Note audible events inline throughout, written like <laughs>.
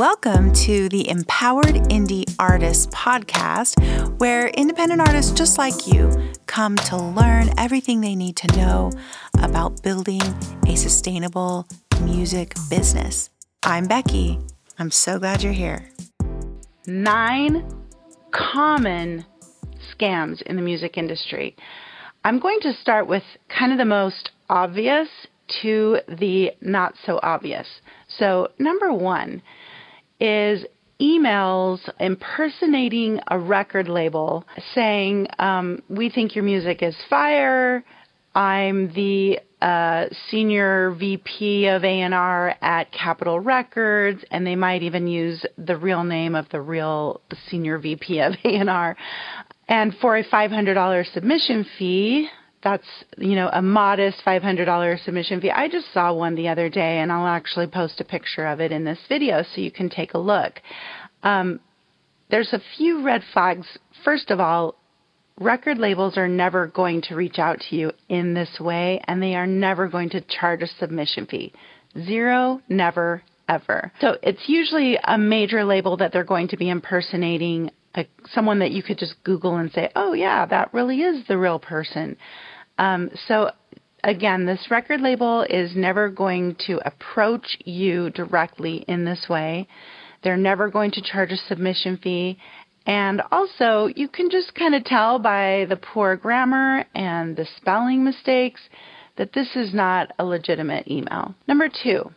Welcome to the Empowered Indie Artists podcast, where independent artists just like you come to learn everything they need to know about building a sustainable music business. I'm Becky. I'm so glad you're here. Nine common scams in the music industry. I'm going to start with kind of the most obvious to the not so obvious. So, number one, is emails impersonating a record label saying, um, We think your music is fire. I'm the uh, senior VP of A&R at Capitol Records, and they might even use the real name of the real senior VP of <laughs> A&R. And for a $500 submission fee, that's you know a modest $500 submission fee. I just saw one the other day, and I'll actually post a picture of it in this video so you can take a look. Um, there's a few red flags. First of all, record labels are never going to reach out to you in this way, and they are never going to charge a submission fee. Zero, never, ever. So it's usually a major label that they're going to be impersonating a, someone that you could just Google and say, oh, yeah, that really is the real person. Um, so, again, this record label is never going to approach you directly in this way. They're never going to charge a submission fee. And also, you can just kind of tell by the poor grammar and the spelling mistakes that this is not a legitimate email. Number two,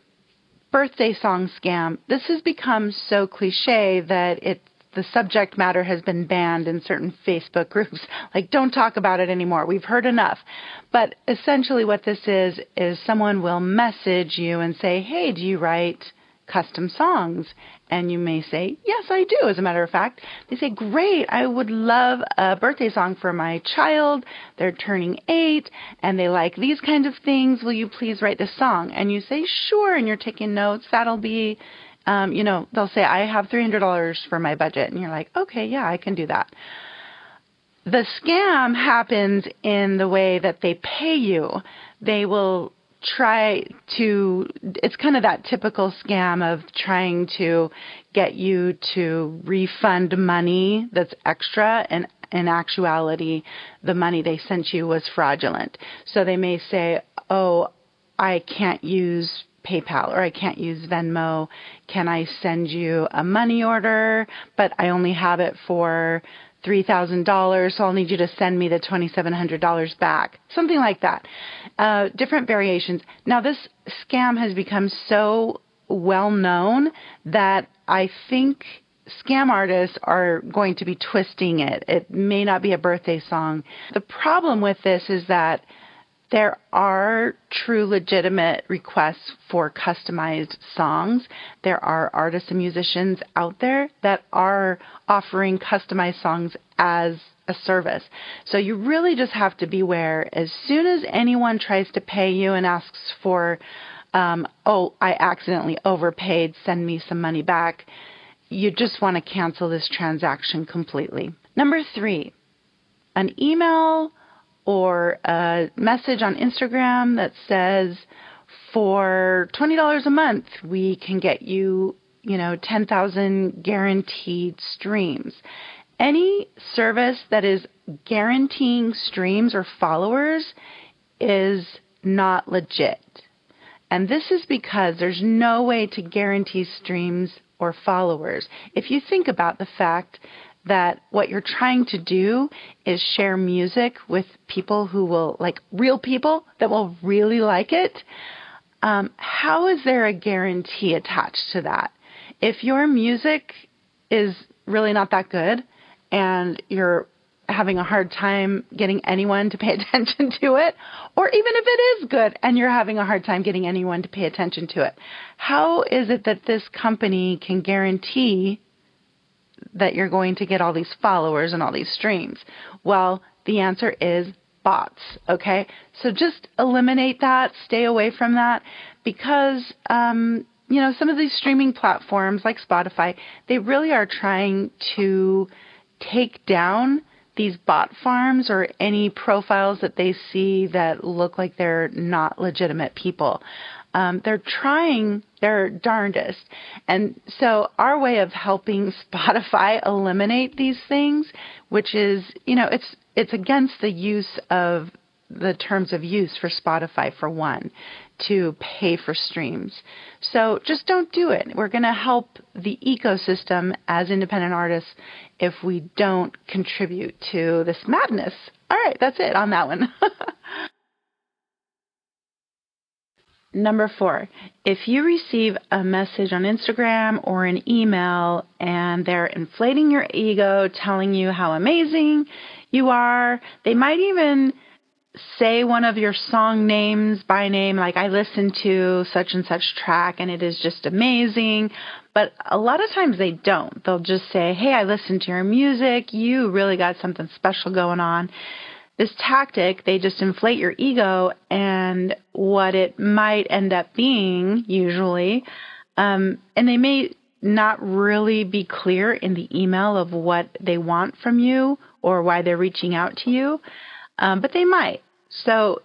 birthday song scam. This has become so cliche that it the subject matter has been banned in certain Facebook groups. <laughs> Like, don't talk about it anymore. We've heard enough. But essentially, what this is, is someone will message you and say, Hey, do you write custom songs? And you may say, Yes, I do, as a matter of fact. They say, Great, I would love a birthday song for my child. They're turning eight and they like these kinds of things. Will you please write this song? And you say, Sure, and you're taking notes. That'll be um, you know, they'll say, I have $300 for my budget. And you're like, okay, yeah, I can do that. The scam happens in the way that they pay you. They will try to, it's kind of that typical scam of trying to get you to refund money that's extra and in actuality, the money they sent you was fraudulent. So they may say, oh, I can't use PayPal or I can't use Venmo. Can I send you a money order? But I only have it for $3,000, so I'll need you to send me the $2,700 back. Something like that. Uh, different variations. Now, this scam has become so well known that I think scam artists are going to be twisting it. It may not be a birthday song. The problem with this is that there are true legitimate requests for customized songs. There are artists and musicians out there that are offering customized songs as a service. So you really just have to beware. As soon as anyone tries to pay you and asks for, um, oh, I accidentally overpaid, send me some money back, you just want to cancel this transaction completely. Number three, an email or a message on Instagram that says, for $20 a month, we can get you, you know, 10,000 guaranteed streams. Any service that is guaranteeing streams or followers is not legit. And this is because there's no way to guarantee streams or followers. If you think about the fact that what you're trying to do is share music with people who will, like real people that will really like it, um, how is there a guarantee attached to that? If your music is really not that good and you're having a hard time getting anyone to pay <laughs> attention to it, or even if it is good and you're having a hard time getting anyone to pay attention to it, how is it that this company can guarantee that you're going to get all these followers and all these streams? Well, the answer is bots. Okay, so just eliminate that, stay away from that, because um, you know some of these streaming platforms like Spotify, they really are trying to take down these bot farms or any profiles that they see that look like they're not legitimate people. Um, they're trying their darndest. And so our way of helping <laughs> Spotify eliminate these things, which is, you know, it's it's against the use of the terms of use for Spotify for one to pay for streams. So just don't do it. We're going to help the ecosystem as independent artists if we don't contribute to this madness. All right, that's it on that one. <laughs> Number four, if you receive a message on Instagram or an email and they're inflating your ego, telling you how amazing you are, they might even say one of your song names by name, like I listened to such and such track and it is just amazing. But a lot of times they don't. They'll just say, Hey, I listened to your music. You really got something special going on. This tactic, they just inflate your ego, and what it might end up being, usually, um, and they may not really be clear in the email of what they want from you or why they're reaching out to you um, but they might. So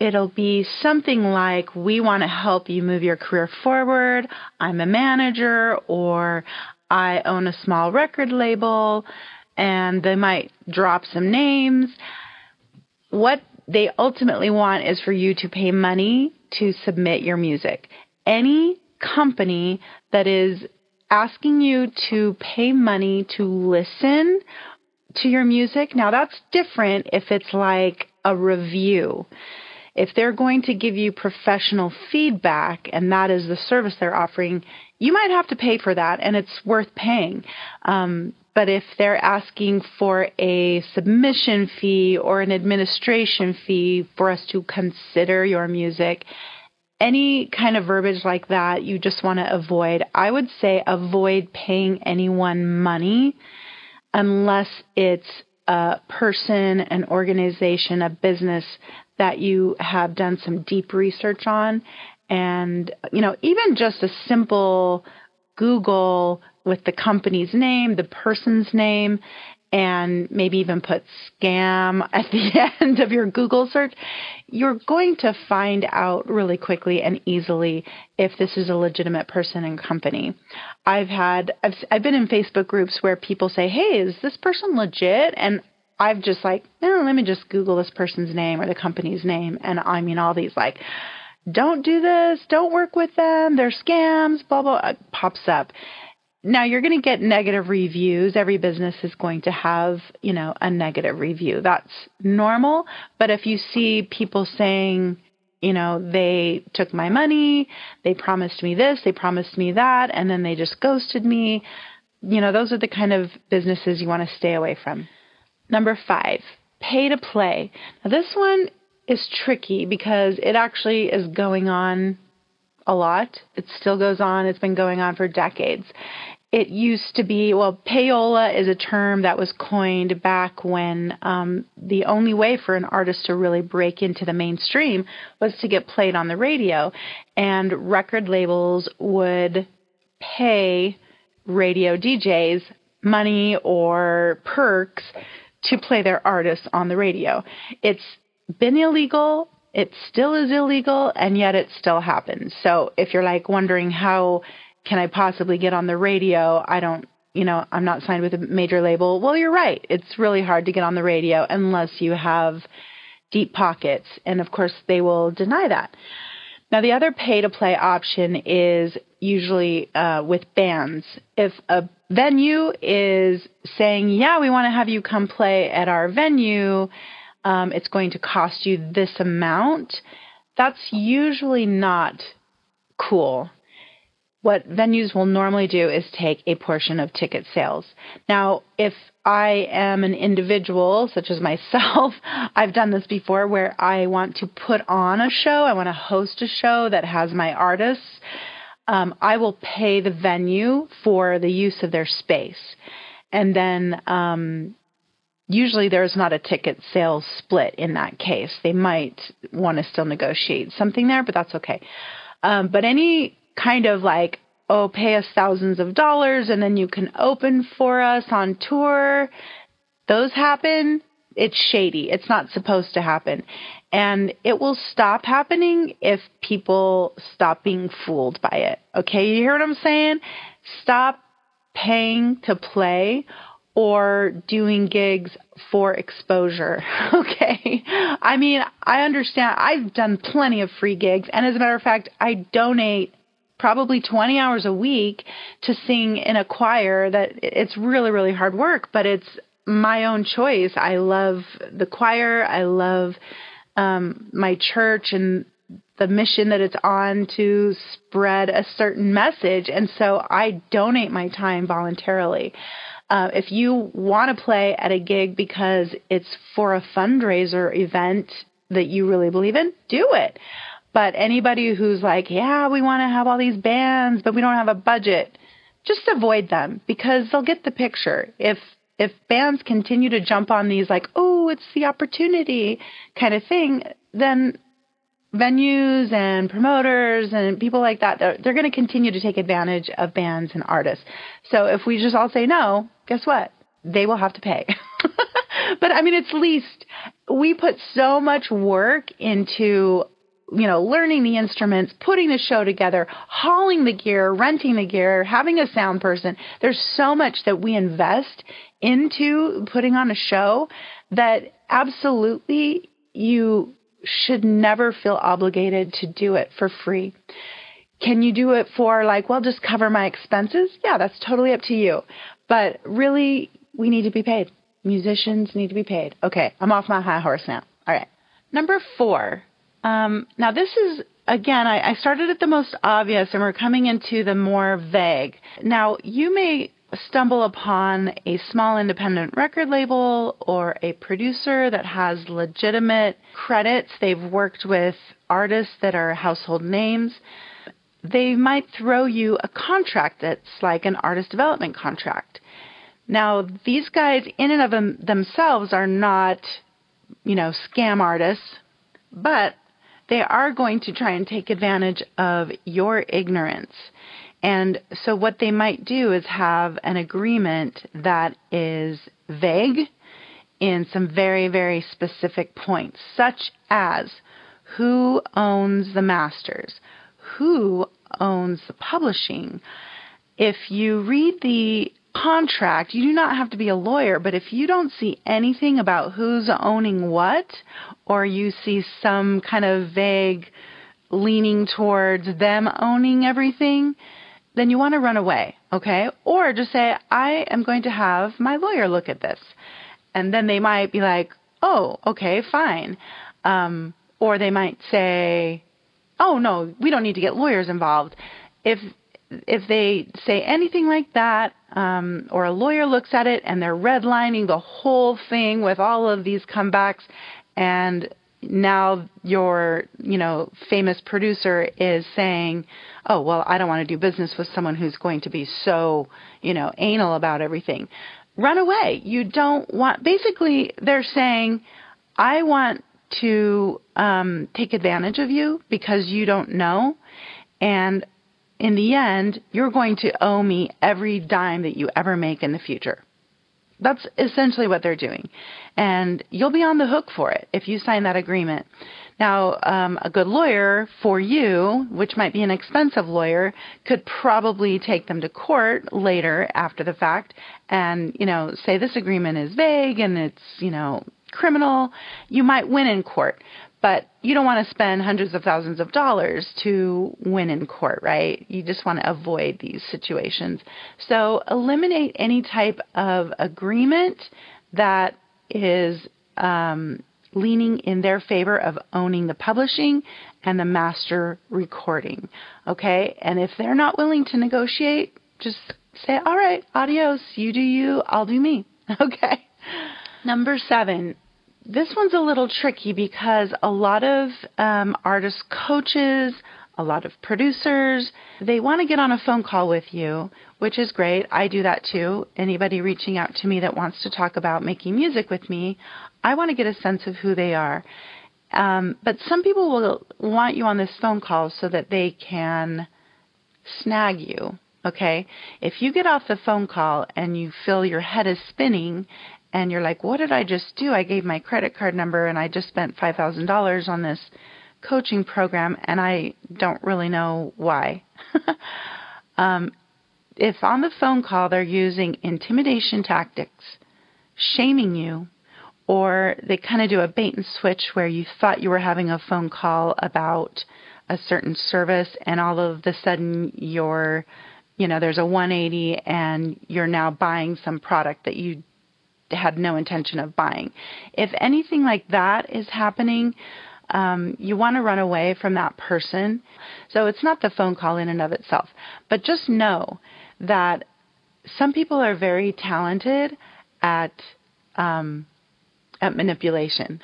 it'll be something like, We want to help you move your career forward. I'm a manager, or I own a small record label, and they might drop some names. What they ultimately want is for you to pay money to submit your music. Any company that is asking you to pay money to listen to your music. Now, that's different if it's like a review. If they're going to give you professional feedback and that is the service they're offering, you might have to pay for that and it's worth paying. Um, but if they're asking for a submission fee or an administration fee for us to consider your music, any kind of verbiage like that you just want to avoid. I would say avoid paying anyone money unless it's a person, an organization, a business that you have done some deep research on. And, you know, even just a simple Google with the company's name, the person's name, and maybe even put scam <laughs> at the end of your Google search, you're going to find out really quickly and easily if this is a legitimate person and company. I've had, I've, I've been in Facebook groups where people say, Hey, is this person legit? And I've just like, oh, let me just Google this person's name or the company's name. And I mean, all these like, don't do this, don't work with them, they're scams, blah, blah, uh, pops up. Now you're going to get negative reviews. Every business is going to have, you know, a negative review. That's normal. But if you see people saying, you know, they took my money, they promised me this, they promised me that, and then they just ghosted me, you know, those are the kind of businesses you want to stay away from. Number five, pay to play. Now, this one is tricky because it actually is going on a lot. It still goes on. It's been going on for decades it used to be well payola is a term that was coined back when um, the only way for an artist to really break into the mainstream was to get played on the radio and record labels would pay radio DJs money or perks to play their artists on the radio it's been illegal it still is illegal and yet it still happens so if you're like wondering how can I possibly get on the radio? I don't, you know, I'm not signed with a major label. Well, you're right. It's really hard to get on the radio unless you have deep pockets. And of course, they will deny that. Now, the other pay to play option is usually uh, with bands. If a venue is saying, yeah, we want to have you come play at our venue, um, it's going to cost you this amount, that's usually not cool what venues will normally do is take a portion of ticket sales. Now, if I am an individual, such as <laughs> myself, I've done this before where I want to put on a show, I want to host a show that has my artists. Um, I will pay the venue for the use of their space. And then um, usually there's not a ticket sales split in that case. They might want to still negotiate something there, but that's okay. Um, but any kind of like, oh, pay us thousands of dollars and then you can open for us on tour, those happen, it's shady. It's not supposed to happen. And it will stop happening if people stop being fooled by it. Okay, you hear what I'm saying? Stop paying to play or doing gigs for exposure. <laughs> Okay. I mean, I understand. I've done plenty of free gigs. And as a matter of fact, I donate probably 20 hours a week to sing in a choir that it's really, really hard work, but it's my own choice. I love the choir. I love um, my church and the mission that it's on to spread a certain message. And so I donate my time voluntarily. Uh, if you want to play at a gig because it's for a fundraiser event that you really believe in, do it. But anybody who's like, yeah, we want to have all these bands, but we don't have a budget, just avoid them because they'll get the picture. If if bands continue to jump on these like, oh, it's the opportunity kind of thing, then venues and promoters and people like that, they're, they're going to continue to take advantage of bands and artists. So if we just all say no, guess what? They will have to pay. <laughs> but I mean, it's least we put so much work into you know, learning the instruments, putting the show together, hauling the gear, renting the gear, having a sound person. There's so much that we invest into putting on a show that absolutely you should never feel obligated to do it for free. Can you do it for like, well, just cover my expenses? Yeah, that's totally up to you. But really, we need to be paid. Musicians need to be paid. Okay, I'm off my high horse now. All right. Number four. Um, now, this is, again, I, I started at the most obvious and we're coming into the more vague. Now, you may stumble upon a small independent record label or a producer that has legitimate credits. They've worked with artists that are household names. They might throw you a contract that's like an artist development contract. Now, these guys, in and of them, themselves, are not, you know, scam artists, but they are going to try and take advantage of your ignorance and so, what they might do is have an agreement that is vague in some very, very specific points, such as who owns the masters, who owns the publishing. If you read the contract, you do not have to be a lawyer, but if you don't see anything about who's owning what, or you see some kind of vague leaning towards them owning everything, then you want to run away, okay? Or just say, I am going to have my lawyer look at this. And then they might be like, oh, okay, fine. Um, or they might say, oh, no, we don't need to get lawyers involved. If if they say anything like that, um, or a lawyer looks at it and they're redlining the whole thing with all of these comebacks, and now your you know famous producer is saying oh well i don't want to do business with someone who's going to be so you know anal about everything. Run away. You don't want basically they're saying i want to um, take advantage of you because you don't know and in the end you're going to owe me every dime that you ever make in the future that's essentially what they're doing. And you'll be on the hook for it if you sign that agreement. Now, um, a good lawyer for you, which might be an expensive lawyer, could probably take them to court later after the fact and, you know, say this agreement is vague and it's, you know, criminal. You might win in court but you don't want to spend hundreds of thousands of dollars to win in court, right? You just want to avoid these situations. So eliminate any type of agreement that is um, leaning in their favor of owning the publishing and the master recording. Okay? And if they're not willing to negotiate, just say, all right, adios, you do you, I'll do me. <laughs> Okay? Number seven, this one's a little tricky because a lot of um, artist coaches, a lot of producers, they want to get on a phone call with you, which is great. I do that too. Anybody reaching out to me that wants to talk about making music with me, I want to get a sense of who they are. Um, but some people will want you on this phone call so that they can snag you. Okay? If you get off the phone call and you feel your head is spinning and you're like, what did I just do? I gave my credit card number and I just spent $5,000 on this coaching program and I don't really know why. <laughs> um, if on the phone call they're using intimidation tactics, shaming you, or they kind of do a bait and switch where you thought you were having a phone call about a certain service and all of a sudden you're you know there's a 180 and you're now buying some product that you had no intention of buying. If anything like that is happening, um, you want to run away from that person. So it's not the phone call in and of itself, but just know that some people are very talented at um, at manipulation,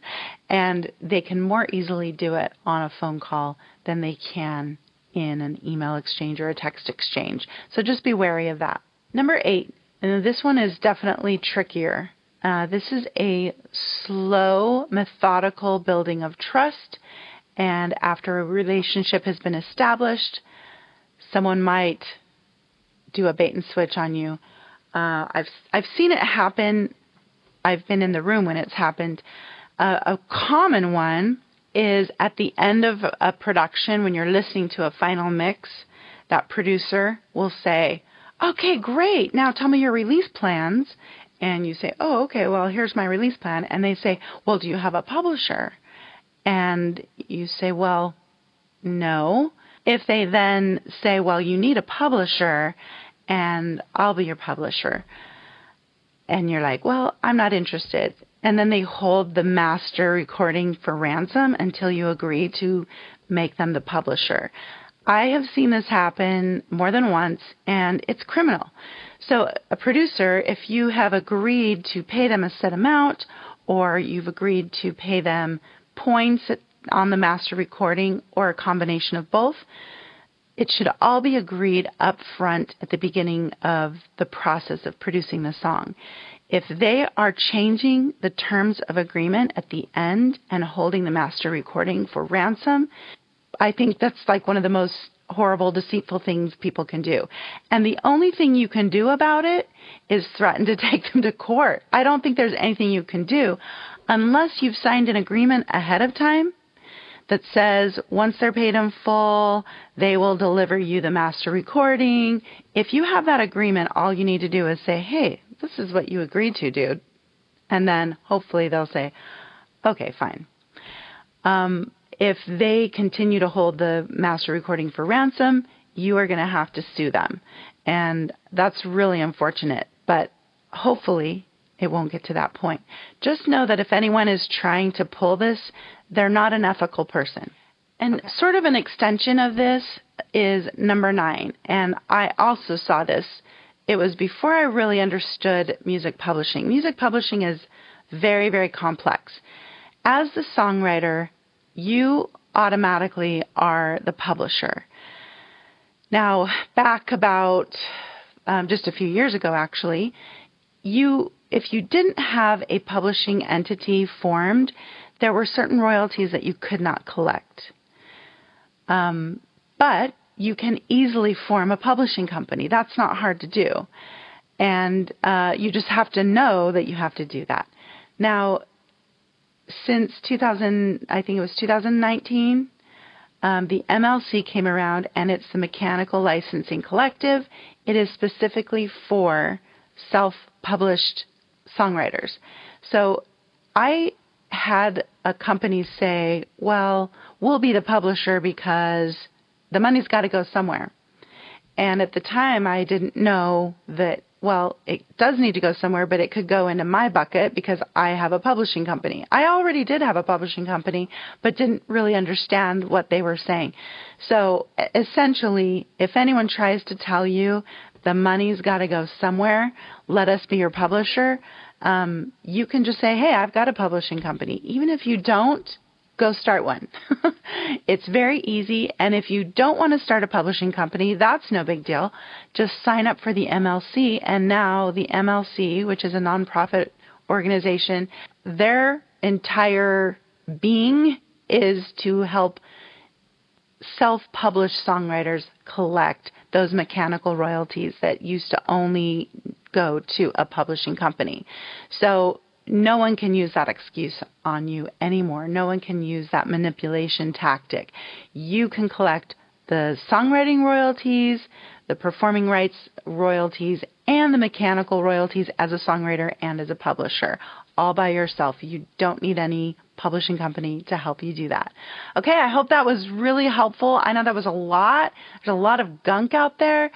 <laughs> and they can more easily do it on a phone call than they can in an email exchange or a text exchange. So just be wary of that. Number eight, and this one is definitely trickier. Uh, this is a slow, methodical building of trust. And after a relationship has been established, someone might do a bait and switch on you. Uh, I've I've seen it happen. I've been in the room when it's happened. Uh, a common one is at the end of a production when you're listening to a final mix. That producer will say, okay, great. Now tell me your release plans. And you say, oh, okay, well, here's my release plan. And they say, well, do you have a publisher? And you say, well, no. If they then say, well, you need a publisher and I'll be your publisher. And you're like, well, I'm not interested. And then they hold the master recording for ransom until you agree to make them the publisher. I have seen this happen more than once, and it's criminal. So, a producer, if you have agreed to pay them a set amount, or you've agreed to pay them points on the master recording, or a combination of both, it should all be agreed up front at the beginning of the process of producing the song. If they are changing the terms of agreement at the end and holding the master recording for ransom, I think that's like one of the most horrible, deceitful things people can do. And the only thing you can do about it is threaten to <laughs> take them to court. I don't think there's anything you can do unless you've signed an agreement ahead of time that says once they're paid in full, they will deliver you the master recording. If you have that agreement, all you need to do is say, hey, this is what you agreed to, dude. And then hopefully they'll say, okay, fine. Um, if they continue to hold the master recording for ransom, you are going to have to sue them. And that's really unfortunate, but hopefully it won't get to that point. Just know that if anyone is trying to pull this, they're not an ethical person. And okay. sort of an extension of this is number nine. And I also saw this. It was before I really understood music publishing. Music publishing is very, very complex. As the songwriter, you automatically are the publisher. Now, back about um, just a few years ago, actually, you if you didn't have a publishing entity formed, there were certain royalties that you could not collect. Um, but you can easily form a publishing company. That's not hard to do. And uh, you just have to know that you have to do that. Now, since 2000, I think it was 2019, um, the MLC came around and it's the Mechanical Licensing Collective. It is specifically for self published songwriters. So I had a company say, well, we'll be the publisher because the money's got to go somewhere. And at the time, I didn't know that well, it does need to go somewhere, but it could go into my bucket because I have a publishing company. I already did have a publishing company, but didn't really understand what they were saying. So essentially, if anyone tries to tell you the money's got to go somewhere, let us be your publisher, um, you can just say, hey, I've got a publishing company. Even if you don't, go start one. <laughs> it's very easy. And if you don't want to start a publishing company, that's no big deal. Just sign up for the MLC. And now the MLC, which is a nonprofit organization, their entire being is to help self published songwriters collect those mechanical royalties that used to only go to a publishing company. So no one can use that excuse on you anymore. No one can use that manipulation tactic. You can collect the songwriting royalties, the performing rights royalties, and the mechanical royalties as a songwriter and as a publisher all by yourself. You don't need any publishing company to help you do that. Okay, I hope that was really helpful. I know that was a lot. There's a lot of gunk out there,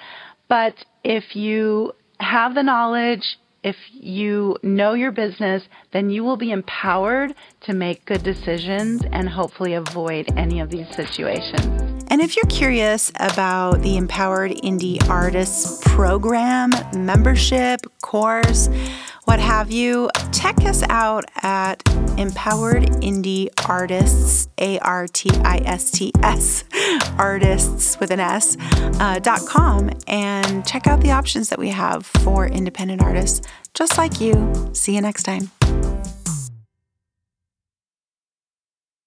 but if you have the knowledge, if you know your business, then you will be empowered to make good decisions and hopefully avoid any of these situations. And if you're curious about the Empowered Indie Artists program, membership, course, what have you, check us out at Empowered Indie Artists, A R T I S T S, artists with an S, uh, dot com, and check out the options that we have for independent artists just like you. See you next time.